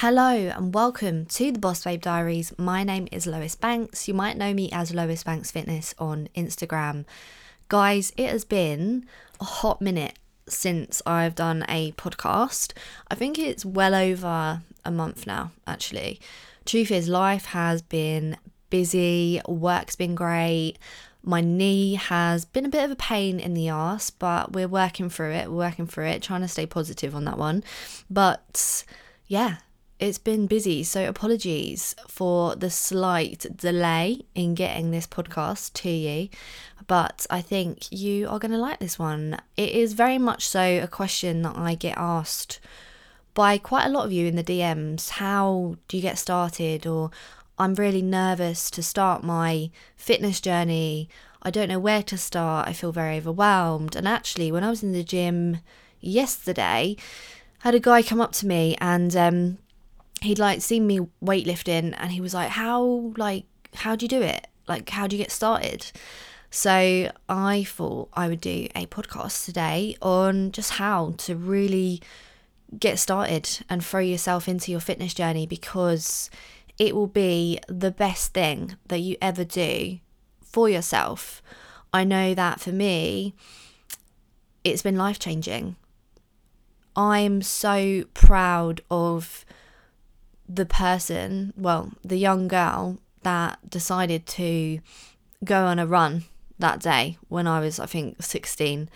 Hello and welcome to the Boss Babe Diaries. My name is Lois Banks. You might know me as Lois Banks Fitness on Instagram. Guys, it has been a hot minute since I've done a podcast. I think it's well over a month now, actually. Truth is, life has been busy, work's been great. My knee has been a bit of a pain in the ass, but we're working through it. We're working through it, trying to stay positive on that one. But yeah, it's been busy, so apologies for the slight delay in getting this podcast to you. But I think you are going to like this one. It is very much so a question that I get asked by quite a lot of you in the DMs. How do you get started? Or I'm really nervous to start my fitness journey. I don't know where to start. I feel very overwhelmed. And actually, when I was in the gym yesterday, I had a guy come up to me and um, he'd like seen me weightlifting and he was like, How like how do you do it? Like how do you get started? So I thought I would do a podcast today on just how to really get started and throw yourself into your fitness journey because it will be the best thing that you ever do for yourself. I know that for me, it's been life changing. I'm so proud of the person, well, the young girl that decided to go on a run that day when I was, I think, 16,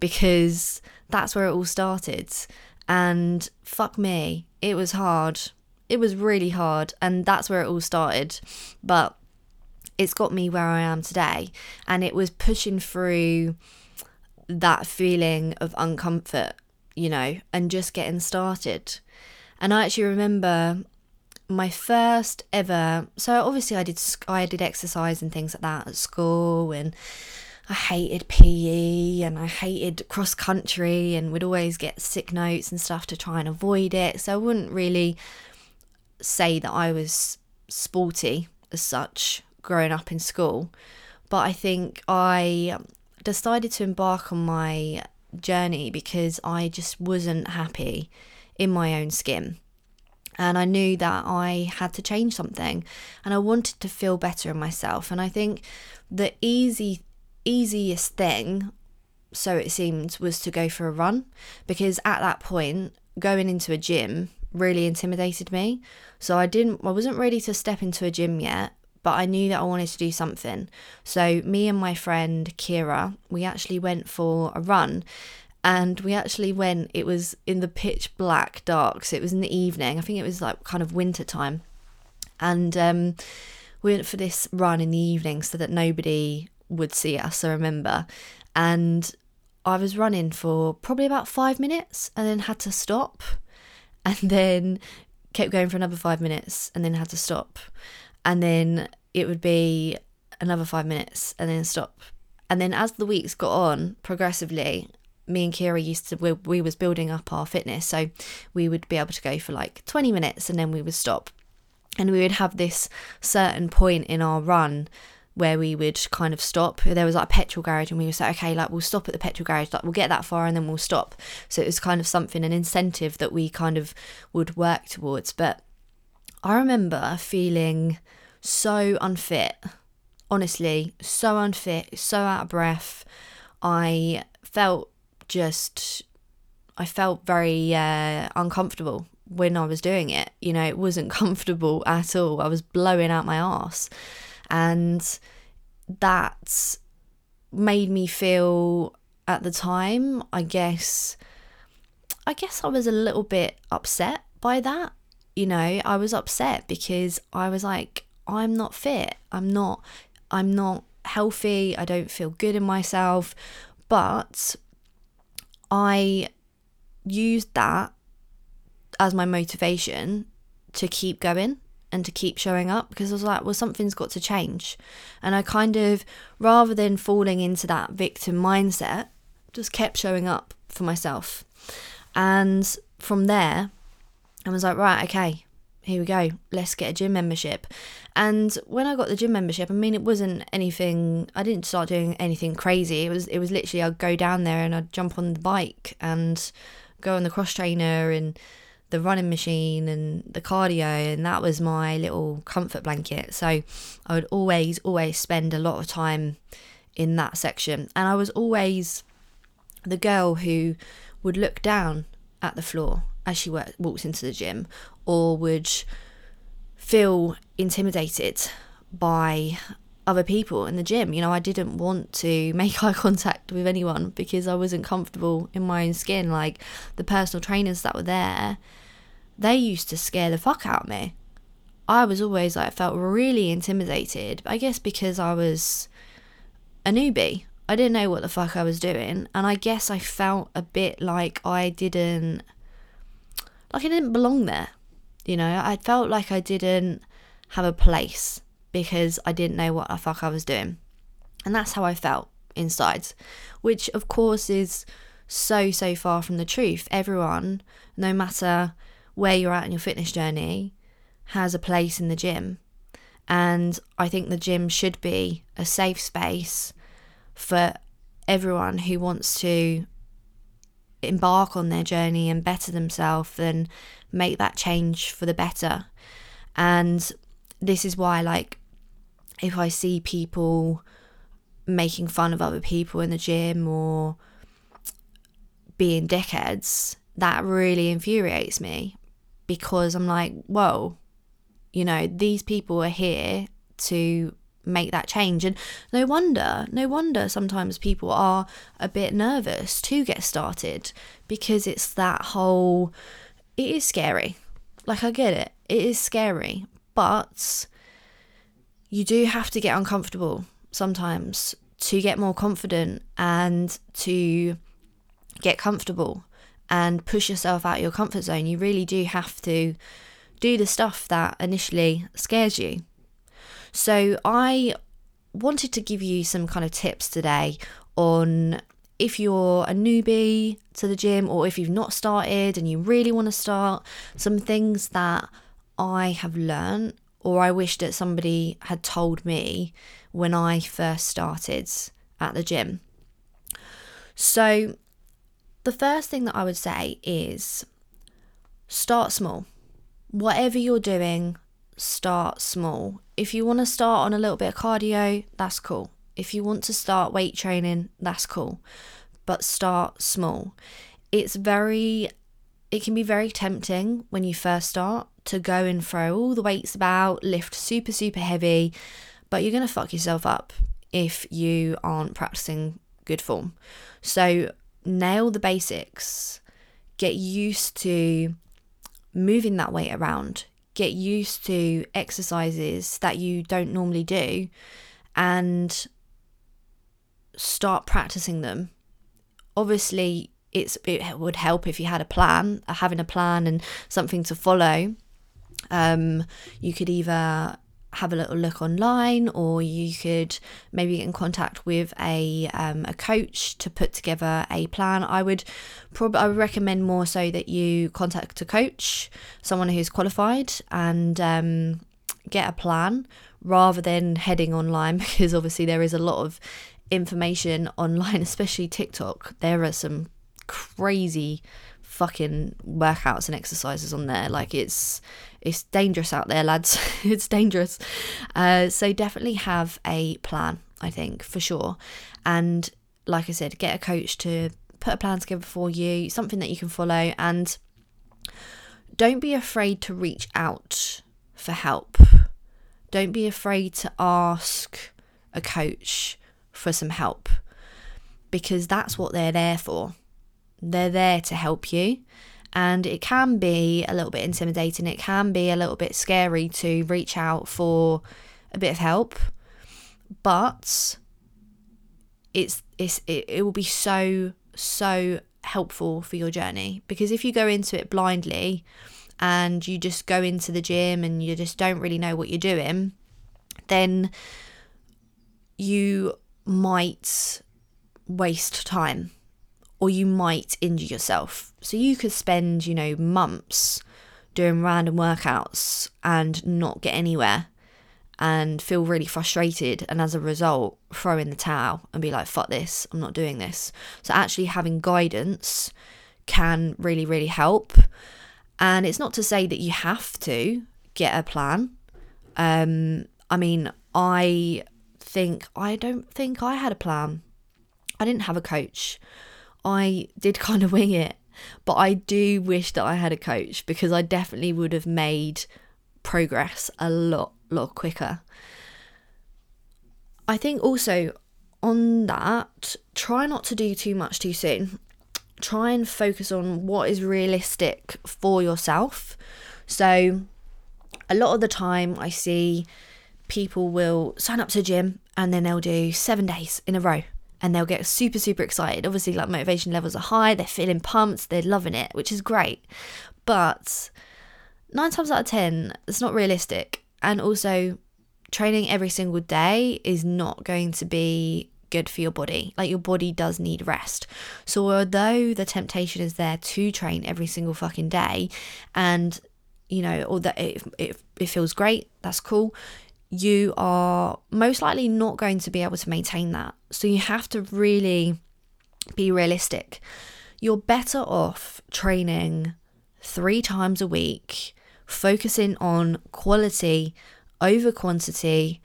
because that's where it all started. And fuck me, it was hard. It was really hard. And that's where it all started. But it's got me where I am today. And it was pushing through that feeling of uncomfort, you know, and just getting started. And I actually remember my first ever so obviously I did I did exercise and things like that at school and I hated PE and I hated cross country and would always get sick notes and stuff to try and avoid it. So I wouldn't really say that I was sporty as such growing up in school. But I think I decided to embark on my journey because I just wasn't happy in my own skin and I knew that I had to change something and I wanted to feel better in myself. And I think the easy easiest thing so it seemed was to go for a run because at that point going into a gym really intimidated me. So I didn't I wasn't ready to step into a gym yet but I knew that I wanted to do something. So me and my friend Kira we actually went for a run and we actually went it was in the pitch black dark so it was in the evening. I think it was like kind of winter time. And um, we went for this run in the evening so that nobody would see us i remember. And i was running for probably about five minutes and then had to stop. And then kept going for another five minutes and then had to stop. And then it would be another five minutes and then stop. And then as the weeks got on progressively me and Kira used to we, we was building up our fitness so we would be able to go for like 20 minutes and then we would stop. And we would have this certain point in our run where we would kind of stop. There was like a petrol garage and we would say okay like we'll stop at the petrol garage like we'll get that far and then we'll stop. So it was kind of something an incentive that we kind of would work towards. But i remember feeling so unfit honestly so unfit so out of breath. I felt just I felt very uh, uncomfortable when I was doing it. You know, it wasn't comfortable at all. I was blowing out my ass, and that made me feel at the time. I guess, I guess I was a little bit upset by that. You know, I was upset because I was like, I'm not fit. I'm not. I'm not healthy. I don't feel good in myself. But I used that as my motivation to keep going and to keep showing up because I was like, well, something's got to change. And I kind of, rather than falling into that victim mindset, just kept showing up for myself. And from there, I was like, right, okay, here we go, let's get a gym membership. And when I got the gym membership, I mean, it wasn't anything. I didn't start doing anything crazy. It was it was literally I'd go down there and I'd jump on the bike and go on the cross trainer and the running machine and the cardio, and that was my little comfort blanket. So I would always, always spend a lot of time in that section. And I was always the girl who would look down at the floor as she walks into the gym or would feel intimidated by other people in the gym. You know, I didn't want to make eye contact with anyone because I wasn't comfortable in my own skin. Like the personal trainers that were there, they used to scare the fuck out of me. I was always like I felt really intimidated. I guess because I was a newbie. I didn't know what the fuck I was doing, and I guess I felt a bit like I didn't like I didn't belong there. You know, I felt like I didn't have a place because I didn't know what the fuck I was doing. And that's how I felt inside, which of course is so, so far from the truth. Everyone, no matter where you're at in your fitness journey, has a place in the gym. And I think the gym should be a safe space for everyone who wants to embark on their journey and better themselves and make that change for the better. And this is why, like, if I see people making fun of other people in the gym or being dickheads, that really infuriates me because I'm like, whoa, you know, these people are here to make that change. And no wonder, no wonder sometimes people are a bit nervous to get started because it's that whole, it is scary. Like, I get it, it is scary, but you do have to get uncomfortable sometimes to get more confident and to get comfortable and push yourself out of your comfort zone. You really do have to do the stuff that initially scares you. So, I wanted to give you some kind of tips today on if you're a newbie to the gym or if you've not started and you really want to start, some things that I have learned or I wish that somebody had told me when I first started at the gym. So, the first thing that I would say is start small. Whatever you're doing, start small. If you want to start on a little bit of cardio, that's cool. If you want to start weight training, that's cool. But start small. It's very, it can be very tempting when you first start to go and throw all the weights about, lift super, super heavy, but you're going to fuck yourself up if you aren't practicing good form. So, nail the basics, get used to moving that weight around, get used to exercises that you don't normally do, and start practicing them. Obviously, it's it would help if you had a plan, having a plan and something to follow um, you could either have a little look online or you could maybe get in contact with a um, a coach to put together a plan i would probably i would recommend more so that you contact a coach someone who's qualified and um, get a plan rather than heading online because obviously there is a lot of information online especially tiktok there are some crazy fucking workouts and exercises on there. Like it's it's dangerous out there, lads. it's dangerous. Uh, so definitely have a plan. I think for sure, and like I said, get a coach to put a plan together for you, something that you can follow, and don't be afraid to reach out for help. Don't be afraid to ask a coach for some help because that's what they're there for. They're there to help you. And it can be a little bit intimidating. It can be a little bit scary to reach out for a bit of help. But it's it's it, it will be so so helpful for your journey because if you go into it blindly and you just go into the gym and you just don't really know what you're doing then you might waste time or you might injure yourself. So you could spend, you know, months doing random workouts and not get anywhere and feel really frustrated and as a result throw in the towel and be like fuck this i'm not doing this so actually having guidance can really really help And it's not to say that you have to get a plan. Um, I mean, I think, I don't think I had a plan. I didn't have a coach. I did kind of wing it, but I do wish that I had a coach because I definitely would have made progress a lot, lot quicker. I think also on that, try not to do too much too soon. Try and focus on what is realistic for yourself. So, a lot of the time, I see people will sign up to a gym and then they'll do seven days in a row and they'll get super, super excited. Obviously, like motivation levels are high, they're feeling pumped, they're loving it, which is great. But nine times out of 10, it's not realistic. And also, training every single day is not going to be good for your body. Like your body does need rest. So although the temptation is there to train every single fucking day and you know, or that it, it, it feels great, that's cool. You are most likely not going to be able to maintain that. So you have to really be realistic. You're better off training three times a week, focusing on quality over quantity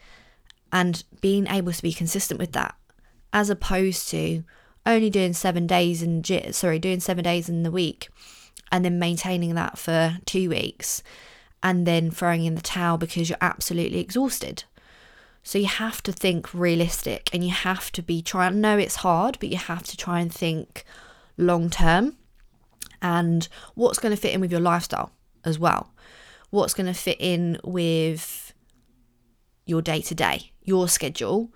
and being able to be consistent with that as opposed to only doing seven days in sorry doing seven days in the week and then maintaining that for two weeks and then throwing in the towel because you're absolutely exhausted so you have to think realistic and you have to be trying know it's hard but you have to try and think long term and what's going to fit in with your lifestyle as well what's going to fit in with your day to day, your schedule.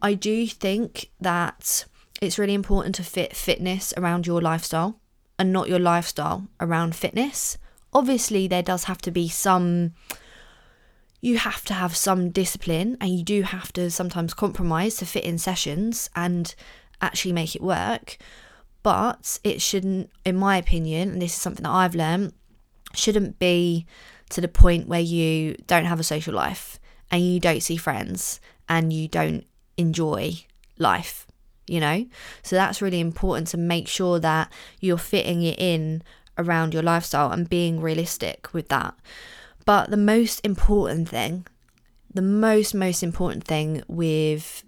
I do think that it's really important to fit fitness around your lifestyle and not your lifestyle around fitness. Obviously, there does have to be some, you have to have some discipline and you do have to sometimes compromise to fit in sessions and actually make it work. But it shouldn't, in my opinion, and this is something that I've learned, shouldn't be to the point where you don't have a social life and you don't see friends and you don't enjoy life, you know? So that's really important to make sure that you're fitting it in around your lifestyle and being realistic with that. But the most important thing, the most, most important thing with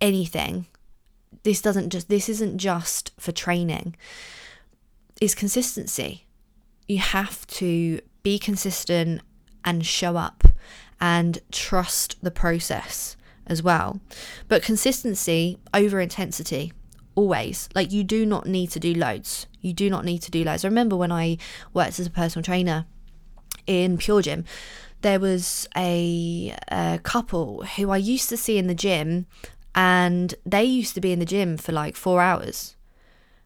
anything, this doesn't just, this isn't just for training, is consistency. You have to be consistent and show up and trust the process as well. But consistency over intensity, always. Like you do not need to do loads. You do not need to do loads. I remember when I worked as a personal trainer in Pure Gym, there was a, a couple who I used to see in the gym, and they used to be in the gym for like four hours.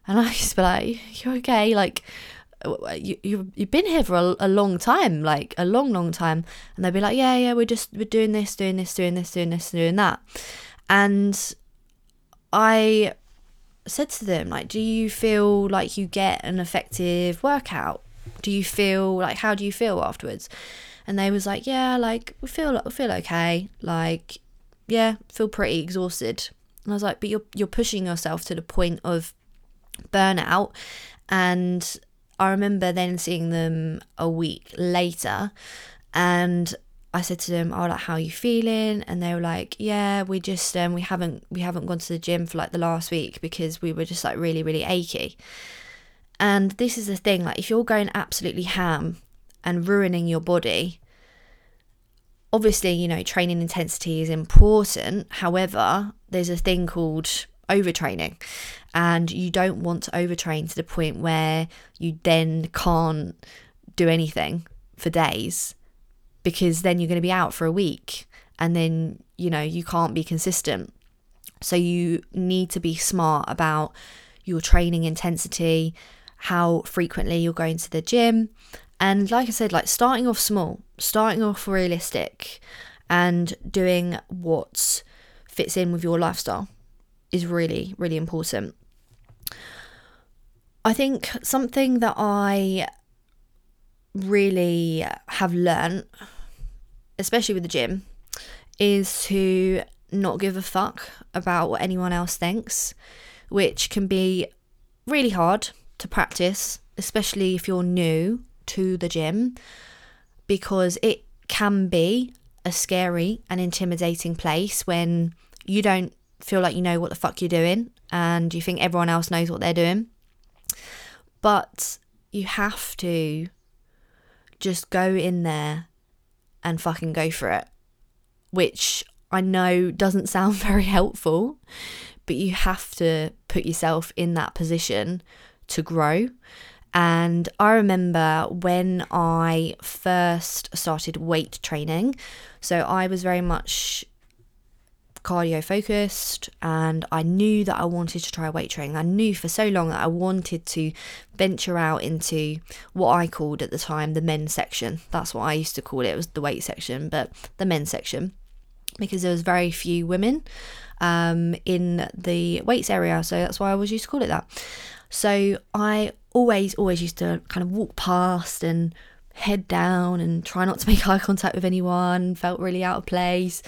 And I used to be like, You're okay? Like, you, you you've been here for a, a long time like a long long time and they'd be like yeah yeah we're just we're doing this doing this doing this doing this doing that and i said to them like do you feel like you get an effective workout? Do you feel like how do you feel afterwards? And they was like yeah like we feel we feel okay. Like yeah feel pretty exhausted. And i was like but you're you're pushing yourself to the point of burnout. And I remember then seeing them a week later and I said to them, "Oh, like how are you feeling?" And they were like, "Yeah, we just um we haven't we haven't gone to the gym for like the last week because we were just like really really achy." And this is the thing, like if you're going absolutely ham and ruining your body, obviously, you know, training intensity is important. However, there's a thing called overtraining and you don't want to overtrain to the point where you then can't do anything for days because then you're going to be out for a week and then you know you can't be consistent so you need to be smart about your training intensity how frequently you're going to the gym and like i said like starting off small starting off realistic and doing what fits in with your lifestyle is really, really important. I think something that I really have learned, especially with the gym, is to not give a fuck about what anyone else thinks, which can be really hard to practice, especially if you're new to the gym because it can be a scary and intimidating place when you don't feel like you know what the fuck you're doing and you think everyone else knows what they're doing. But you have to just go in there and fucking go for it, which I know doesn't sound very helpful, but you have to put yourself in that position to grow. And I remember when I first started weight training, so I was very much cardio focused and I knew that I wanted to try weight training. I knew for so long that I wanted to venture out into what I called at the time the men's section. That's what I used to call it. It was the weight section, but the men's section because there was very few women um, in the weights area. So that's why I always used to call it that. So I always, always used to kind of walk past and head down and try not to make eye contact with anyone, felt really out of place.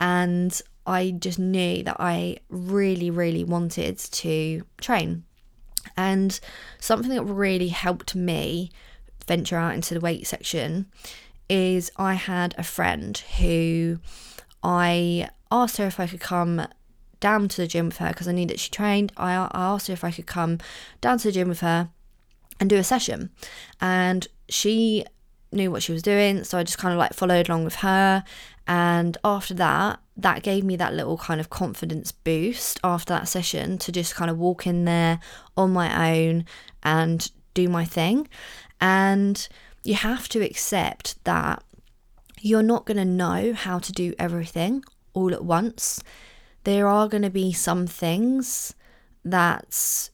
And I just knew that I really, really wanted to train. And something that really helped me venture out into the weight section is I had a friend who I asked her if I could come down to the gym with her because I knew that she trained. I, I asked her if I could come down to the gym with her and do a session. And she knew what she was doing, so I just kind of like followed along with her. And after that, that gave me that little kind of confidence boost after that session to just kind of walk in there on my own and do my thing. And you have to accept that you're not going to know how to do everything all at once. There are going to be some things that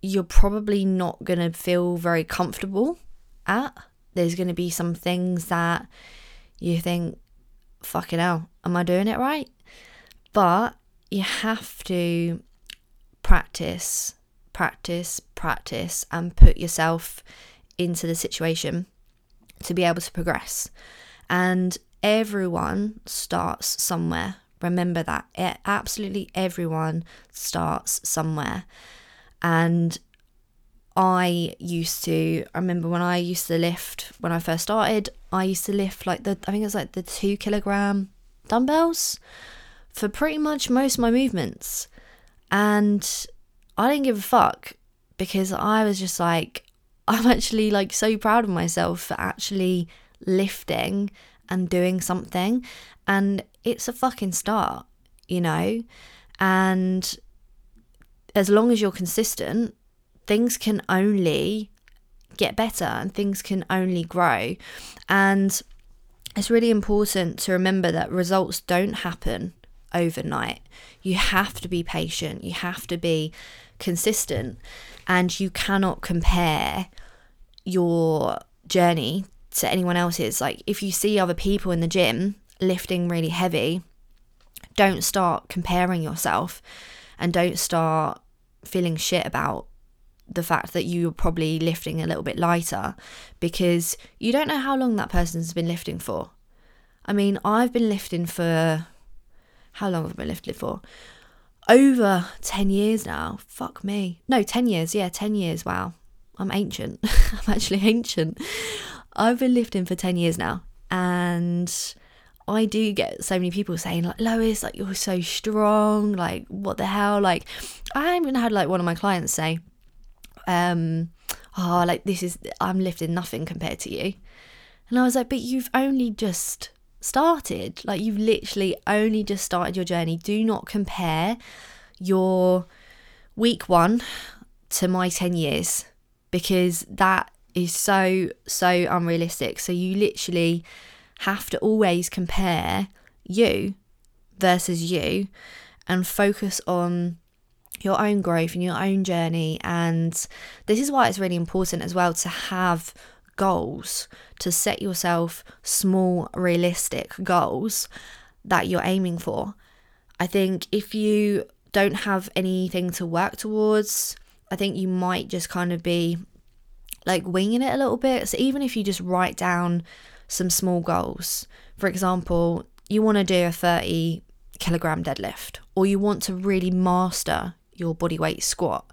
you're probably not going to feel very comfortable at. There's going to be some things that you think, fucking hell, am I doing it right? But you have to practice, practice, practice, and put yourself into the situation to be able to progress. And everyone starts somewhere. Remember that. It, absolutely everyone starts somewhere. And I used to, I remember when I used to lift, when I first started, I used to lift like the, I think it was like the two kilogram dumbbells for pretty much most of my movements. And I didn't give a fuck because I was just like, I'm actually like so proud of myself for actually lifting and doing something. And it's a fucking start, you know? And as long as you're consistent, things can only get better and things can only grow. And it's really important to remember that results don't happen overnight. You have to be patient, you have to be consistent, and you cannot compare your journey to anyone else's. Like, if you see other people in the gym lifting really heavy, don't start comparing yourself and don't start feeling shit about the fact that you're probably lifting a little bit lighter because you don't know how long that person's been lifting for. I mean, I've been lifting for how long have I been lifting for? Over 10 years now. Fuck me. No, 10 years. Yeah, 10 years. Wow. I'm ancient. I'm actually ancient. I've been lifting for 10 years now. And I do get so many people saying, like, Lois, like, you're so strong. Like, what the hell? Like, I even had, like, one of my clients say, um, oh, like this is I'm lifting nothing compared to you. And I was like, but you've only just started. Like you've literally only just started your journey. Do not compare your week one to my 10 years because that is so, so unrealistic. So you literally have to always compare you versus you and focus on your own growth and your own journey. And this is why it's really important as well to have goals, to set yourself small, realistic goals that you're aiming for. I think if you don't have anything to work towards, I think you might just kind of be like winging it a little bit. So even if you just write down some small goals, for example, you want to do a 30 kilogram deadlift, or you want to really master your body weight squat,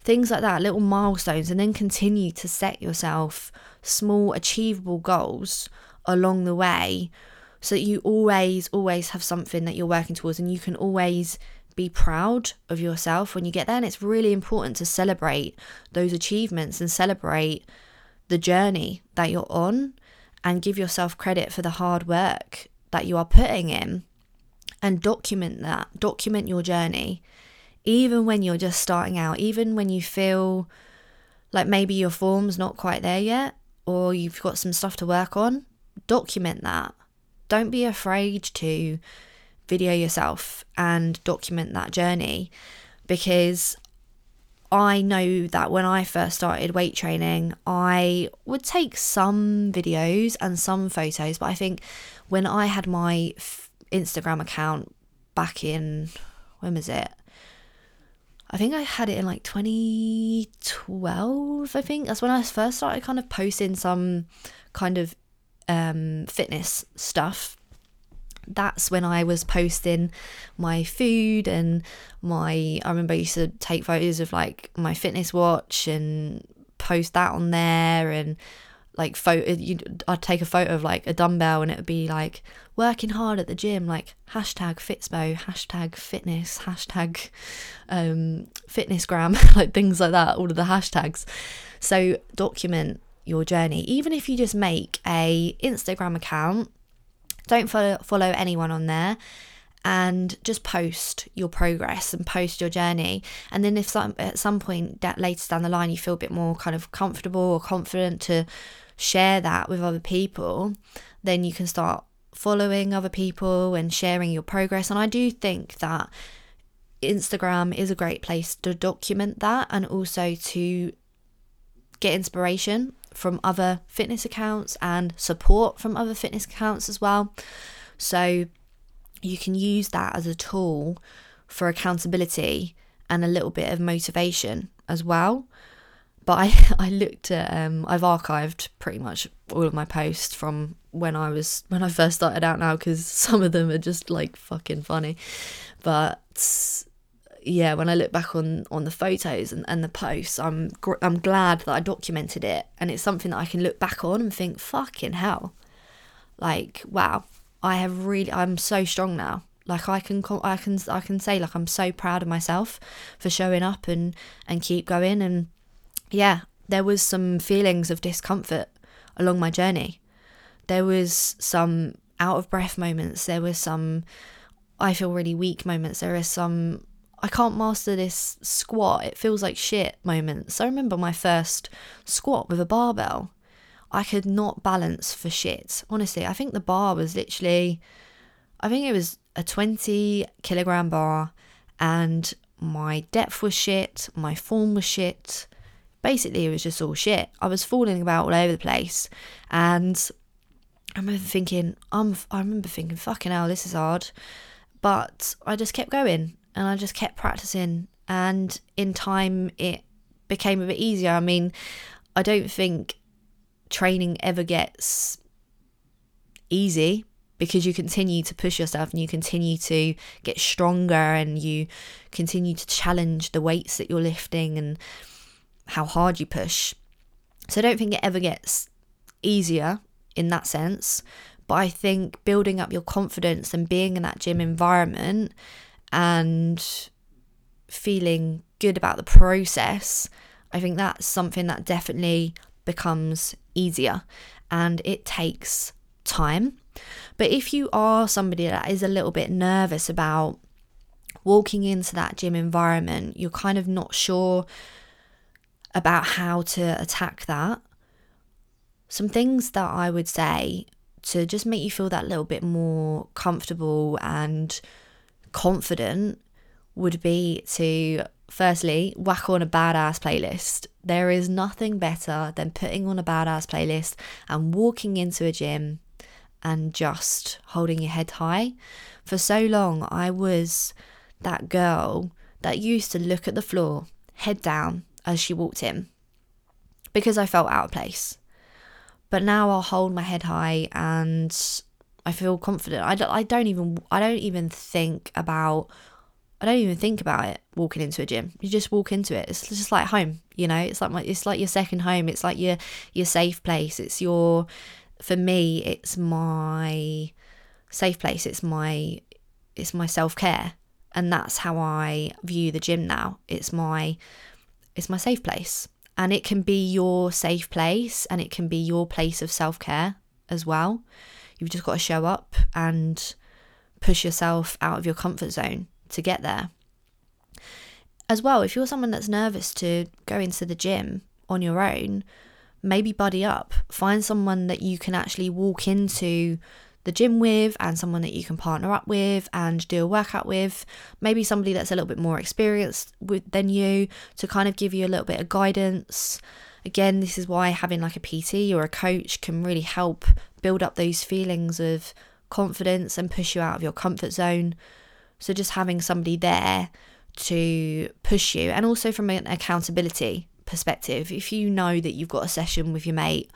things like that, little milestones, and then continue to set yourself small, achievable goals along the way so that you always, always have something that you're working towards and you can always be proud of yourself when you get there. And it's really important to celebrate those achievements and celebrate the journey that you're on and give yourself credit for the hard work that you are putting in and document that. Document your journey, even when you're just starting out, even when you feel like maybe your form's not quite there yet or you've got some stuff to work on. Document that. Don't be afraid to video yourself and document that journey because I know that when I first started weight training, I would take some videos and some photos, but I think when I had my Instagram account back in, when was it? I think I had it in like 2012, I think. That's when I first started kind of posting some kind of um, fitness stuff that's when I was posting my food and my. I remember I used to take photos of like my fitness watch and post that on there and like photo I'd take a photo of like a dumbbell and it would be like working hard at the gym like hashtag fitspo hashtag fitness hashtag um fitnessgram like things like that all of the hashtags. So document your journey. Even if you just make a instagram account don't follow, follow anyone on there and just post your progress and post your journey. And then if some, at some point that later down the line you feel a bit more kind of comfortable or confident to share that with other people, then you can start following other people and sharing your progress. And I do think that Instagram is a great place to document that and also to get inspiration from other fitness accounts and support from other fitness accounts as well. So you can use that as a tool for accountability and a little bit of motivation as well. But I, I looked at um, I've archived pretty much all of my posts from when I was when I first started out now because some of them are just like fucking funny. But yeah, when I look back on on the photos and, and the posts, I'm gr- I'm glad that I documented it, and it's something that I can look back on and think, fucking hell, like wow, I have really, I'm so strong now. Like I can I can I can say like I'm so proud of myself for showing up and and keep going, and yeah, there was some feelings of discomfort along my journey. There was some out of breath moments. There was some I feel really weak moments. There is some I can't master this squat. It feels like shit moments. I remember my first squat with a barbell. I could not balance for shit. Honestly, I think the bar was literally, I think it was a 20 kilogram bar, and my depth was shit, my form was shit. Basically, it was just all shit. I was falling about all over the place, and I remember thinking, I'm, I remember thinking, fucking hell, this is hard. But I just kept going and I just kept practicing. And in time, it became a bit easier. I mean, I don't think training ever gets easy because you continue to push yourself and you continue to get stronger and you continue to challenge the weights that you're lifting and how hard you push. So I don't think it ever gets easier in that sense. But I think building up your confidence and being in that gym environment and feeling good about the process, I think that's something that definitely becomes easier and it takes time. But if you are somebody that is a little bit nervous about walking into that gym environment, you're kind of not sure about how to attack that. Some things that I would say to just make you feel that little bit more comfortable and confident would be to firstly whack on a badass playlist. There is nothing better than putting on a badass playlist and walking into a gym and just holding your head high. For so long, I was that girl that used to look at the floor, head down, as she walked in because I felt out of place. But now I'll hold my head high and I feel confident. I don't, I don't even I don't even think about I don't even think about it walking into a gym. You just walk into it. It's just like home, you know. It's like my, it's like your second home. It's like your your safe place. It's your for me, it's my safe place. It's my it's my self-care. And that's how I view the gym now. It's my it's my safe place. And it can be your safe place and it can be your place of self-care as well. You've just got to show up and push yourself out of your comfort zone to get there. As well, if you're someone that's nervous to go into the gym on your own, maybe buddy up. Find someone that you can actually walk into the gym with and someone that you can partner up with and do a workout with. Maybe somebody that's a little bit more experienced with, than you to kind of give you a little bit of guidance. Again, this is why having like a PT or a coach can really help build up those feelings of confidence and push you out of your comfort zone. So, just having somebody there to push you, and also from an accountability perspective, if you know that you've got a session with your mate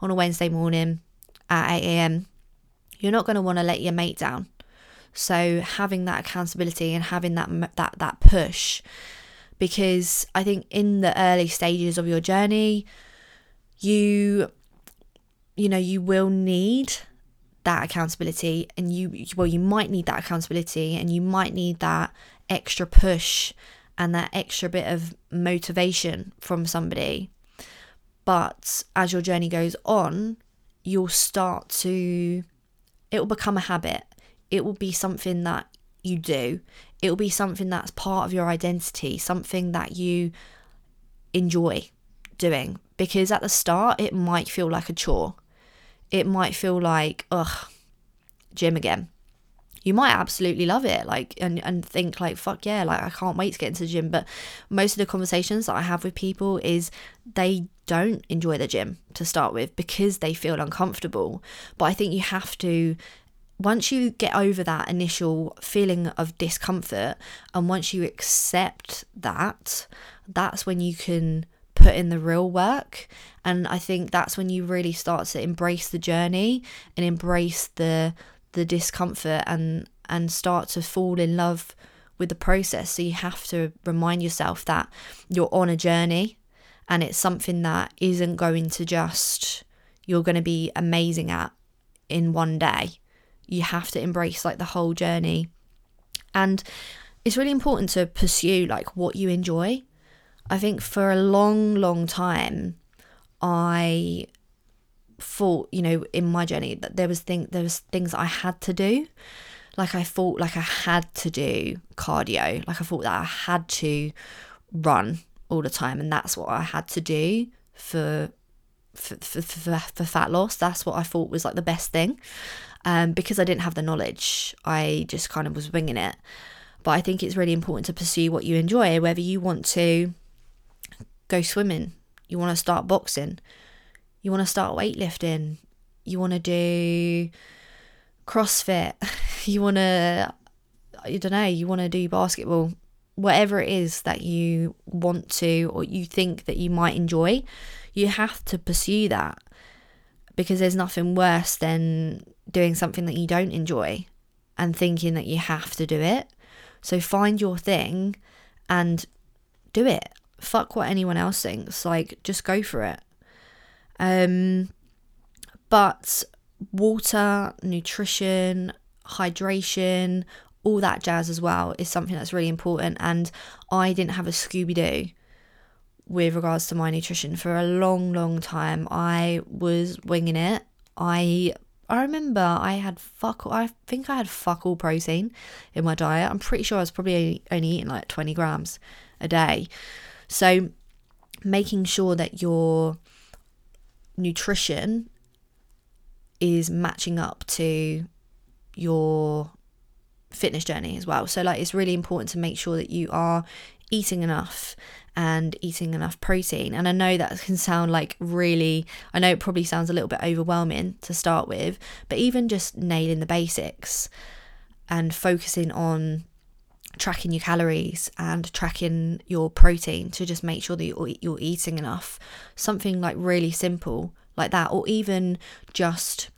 on a Wednesday morning at 8 a.m., you're not going to want to let your mate down. So, having that accountability and having that that that push, because I think in the early stages of your journey, you you know you will need that accountability and you well you might need that accountability and you might need that extra push and that extra bit of motivation from somebody. But as your journey goes on you'll start to it will become a habit. It will be something that you do. It will be something that's part of your identity something that you enjoy doing because at the start it might feel like a chore it might feel like, ugh, gym again. You might absolutely love it, like, and, and think, like, fuck yeah, like, I can't wait to get into the gym. But most of the conversations that I have with people is they don't enjoy the gym to start with because they feel uncomfortable. But I think you have to once you get over that initial feeling of discomfort and once you accept that, that's when you can put in the real work. And I think that's when you really start to embrace the journey and embrace the the discomfort and and start to fall in love with the process. So you have to remind yourself that you're on a journey and it's something that isn't going to just you're going to be amazing at in one day. You have to embrace like the whole journey. And it's really important to pursue like what you enjoy I think for a long, long time, I thought, you know, in my journey that there was thing there was things I had to do. Like I thought like I had to do cardio. Like I thought that I had to run all the time and that's what I had to do for for, for, for, for fat loss. That's what I thought was like the best thing. Um, because I didn't have the knowledge, I just kind of was winging it. But I think it's really important to pursue what you enjoy, whether you want to go swimming, you want to start boxing, you want to start weightlifting, you want to do CrossFit, you want to, I don't know, you want to do basketball, whatever it is that you want to or you think that you might enjoy, you have to pursue that because there's nothing worse than doing something that you don't enjoy and thinking that you have to do it. So find your thing and do it fuck what anyone else thinks. Like, just go for it. Um, but water, nutrition, hydration, all that jazz as well is something that's really important. And I didn't have a Scooby Doo with regards to my nutrition for a long, long time. I was winging it. I I remember I had fuck. I think I had fuck all protein in my diet. I'm pretty sure I was probably only eating like 20 grams a day. So, making sure that your nutrition is matching up to your fitness journey as well. So, like, it's really important to make sure that you are eating enough and eating enough protein. And I know that can sound like really, I know it probably sounds a little bit overwhelming to start with, but even just nailing the basics and focusing on tracking your calories and tracking your protein to just make sure that you're, you're eating enough. Something like really simple like that, or even just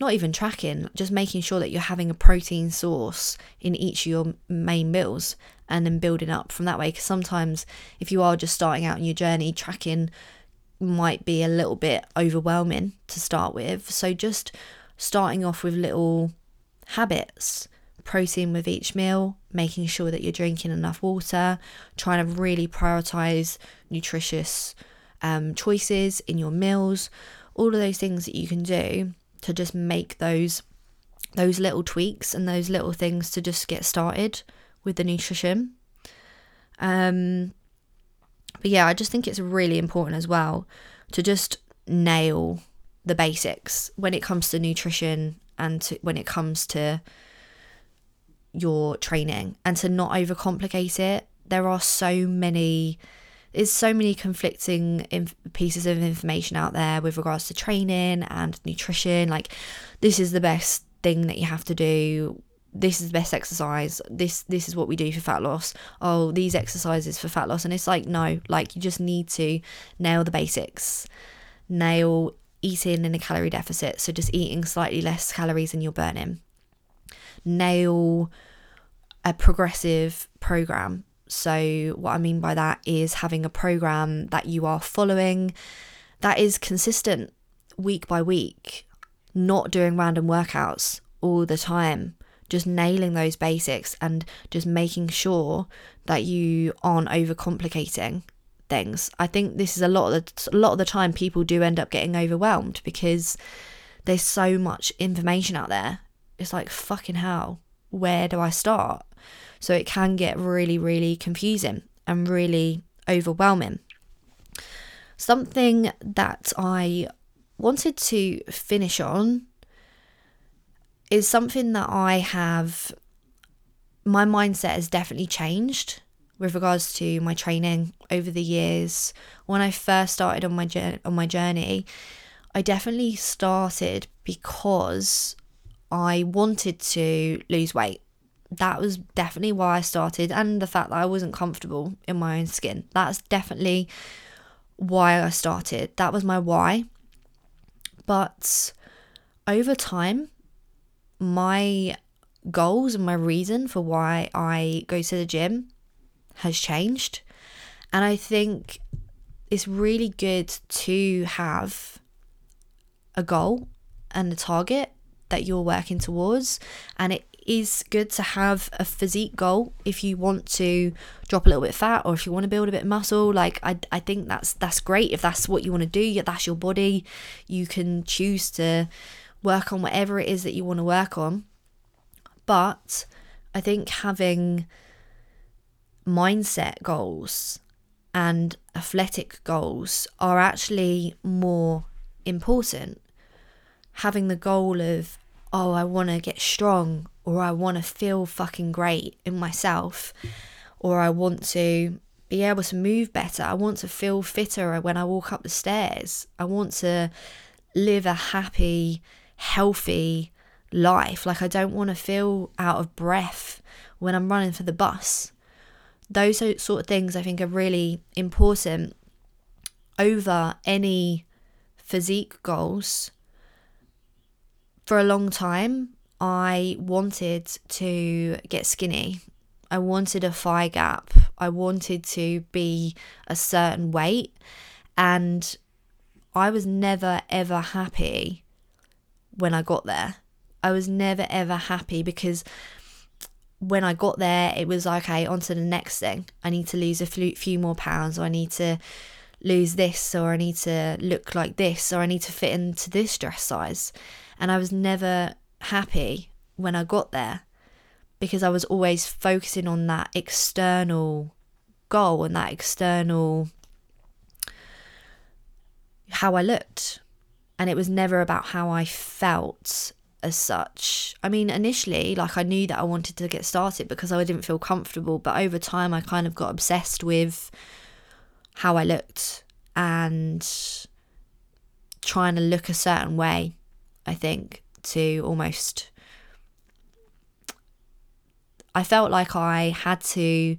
not even tracking, just making sure that you're having a protein source in each of your main meals and then building up from that way. Because sometimes, if you are just starting out in your journey, tracking might be a little bit overwhelming to start with. So, just starting off with little habits protein with each meal, making sure that you're drinking enough water, trying to really prioritize nutritious um, choices in your meals, all of those things that you can do to just make those those little tweaks and those little things to just get started with the nutrition. Um, but yeah, I just think it's really important as well to just nail the basics when it comes to nutrition and to, when it comes to your training and to not overcomplicate it. There are so many there's so many conflicting inf- pieces of information out there with regards to training and nutrition. Like this is the best thing that you have to do. This is the best exercise. This this is what we do for fat loss. Oh these exercises for fat loss. And it's like no like you just need to nail the basics. Nail eating in a calorie deficit. So just eating slightly less calories than you're burning. Nail a progressive program so, what I mean by that is having a program that you are following that is consistent week by week, not doing random workouts all the time, just nailing those basics and just making sure that you aren't overcomplicating things. I think this is a lot of the a lot of the time people do end up getting overwhelmed because there's so much information out there. It's like fucking hell, where do I start? So it can get really, really confusing and really overwhelming. Something that I wanted to finish on is something that I have, my mindset has definitely changed with regards to my training over the years. When I first started on my journey, on my journey, I definitely started because I wanted to lose weight that was definitely why I started, and the fact that I wasn't comfortable in my own skin. That's definitely why I started. That was my why. But over time, my goals and my reason for why I go to the gym has changed. And I think it's really good to have a goal and a target that you're working towards. And it is good to have a physique goal if you want to drop a little bit fat or if you want to build a bit of muscle. Like I, I think that's that's great. If that's what you want to do that's your body. You can choose to work on whatever it is that you want to work on. But I think having mindset goals and athletic goals are actually more important. Having the goal of oh I want to get strong or I want to feel fucking great in myself, or I want to be able to move better. I want to feel fitter when I walk up the stairs. I want to live a happy, healthy life. Like, I don't want to feel out of breath when I'm running for the bus. Those sort of things I think are really important over any physique goals. For a long time, I wanted to get skinny. I wanted a thigh gap. I wanted to be a certain weight. And I was never, ever happy when I got there. I was never, ever happy because when I got there, it was like, okay, on to the next thing. I need to lose a few more pounds, or I need to lose this, or I need to look like this, or I need to fit into this dress size. And I was never happy when I got there because I was always focusing on that external goal and that external how I looked. And it was never about how I felt as such. I mean, initially, like I knew that I wanted to get started because I didn't feel comfortable, but over time, I kind of got obsessed with how I looked and trying to look a certain way, I think to almost I felt like I had to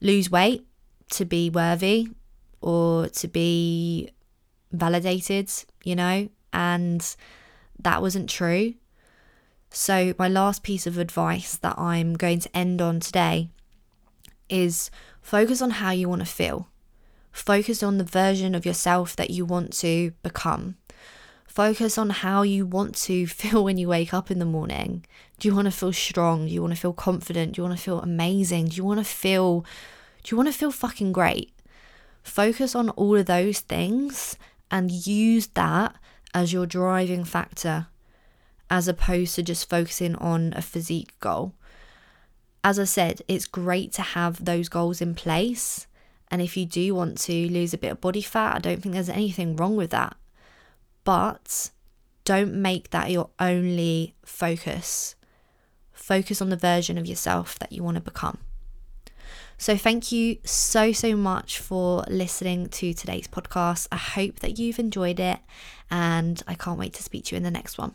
lose weight to be worthy or to be validated, you know, and that wasn't true. So, my last piece of advice that I'm going to end on today is focus on how you want to feel. Focus on the version of yourself that you want to become. Focus on how you want to feel when you wake up in the morning. Do you want to feel strong? Do you want to feel confident? Do you want to feel amazing? Do you want to feel do you want to feel fucking great? Focus on all of those things and use that as your driving factor as opposed to just focusing on a physique goal. As I said, it's great to have those goals in place. And if you do want to lose a bit of body fat, I don't think there's anything wrong with that. But don't make that your only focus. Focus on the version of yourself that you want to become. So, thank you so, so much for listening to today's podcast. I hope that you've enjoyed it, and I can't wait to speak to you in the next one.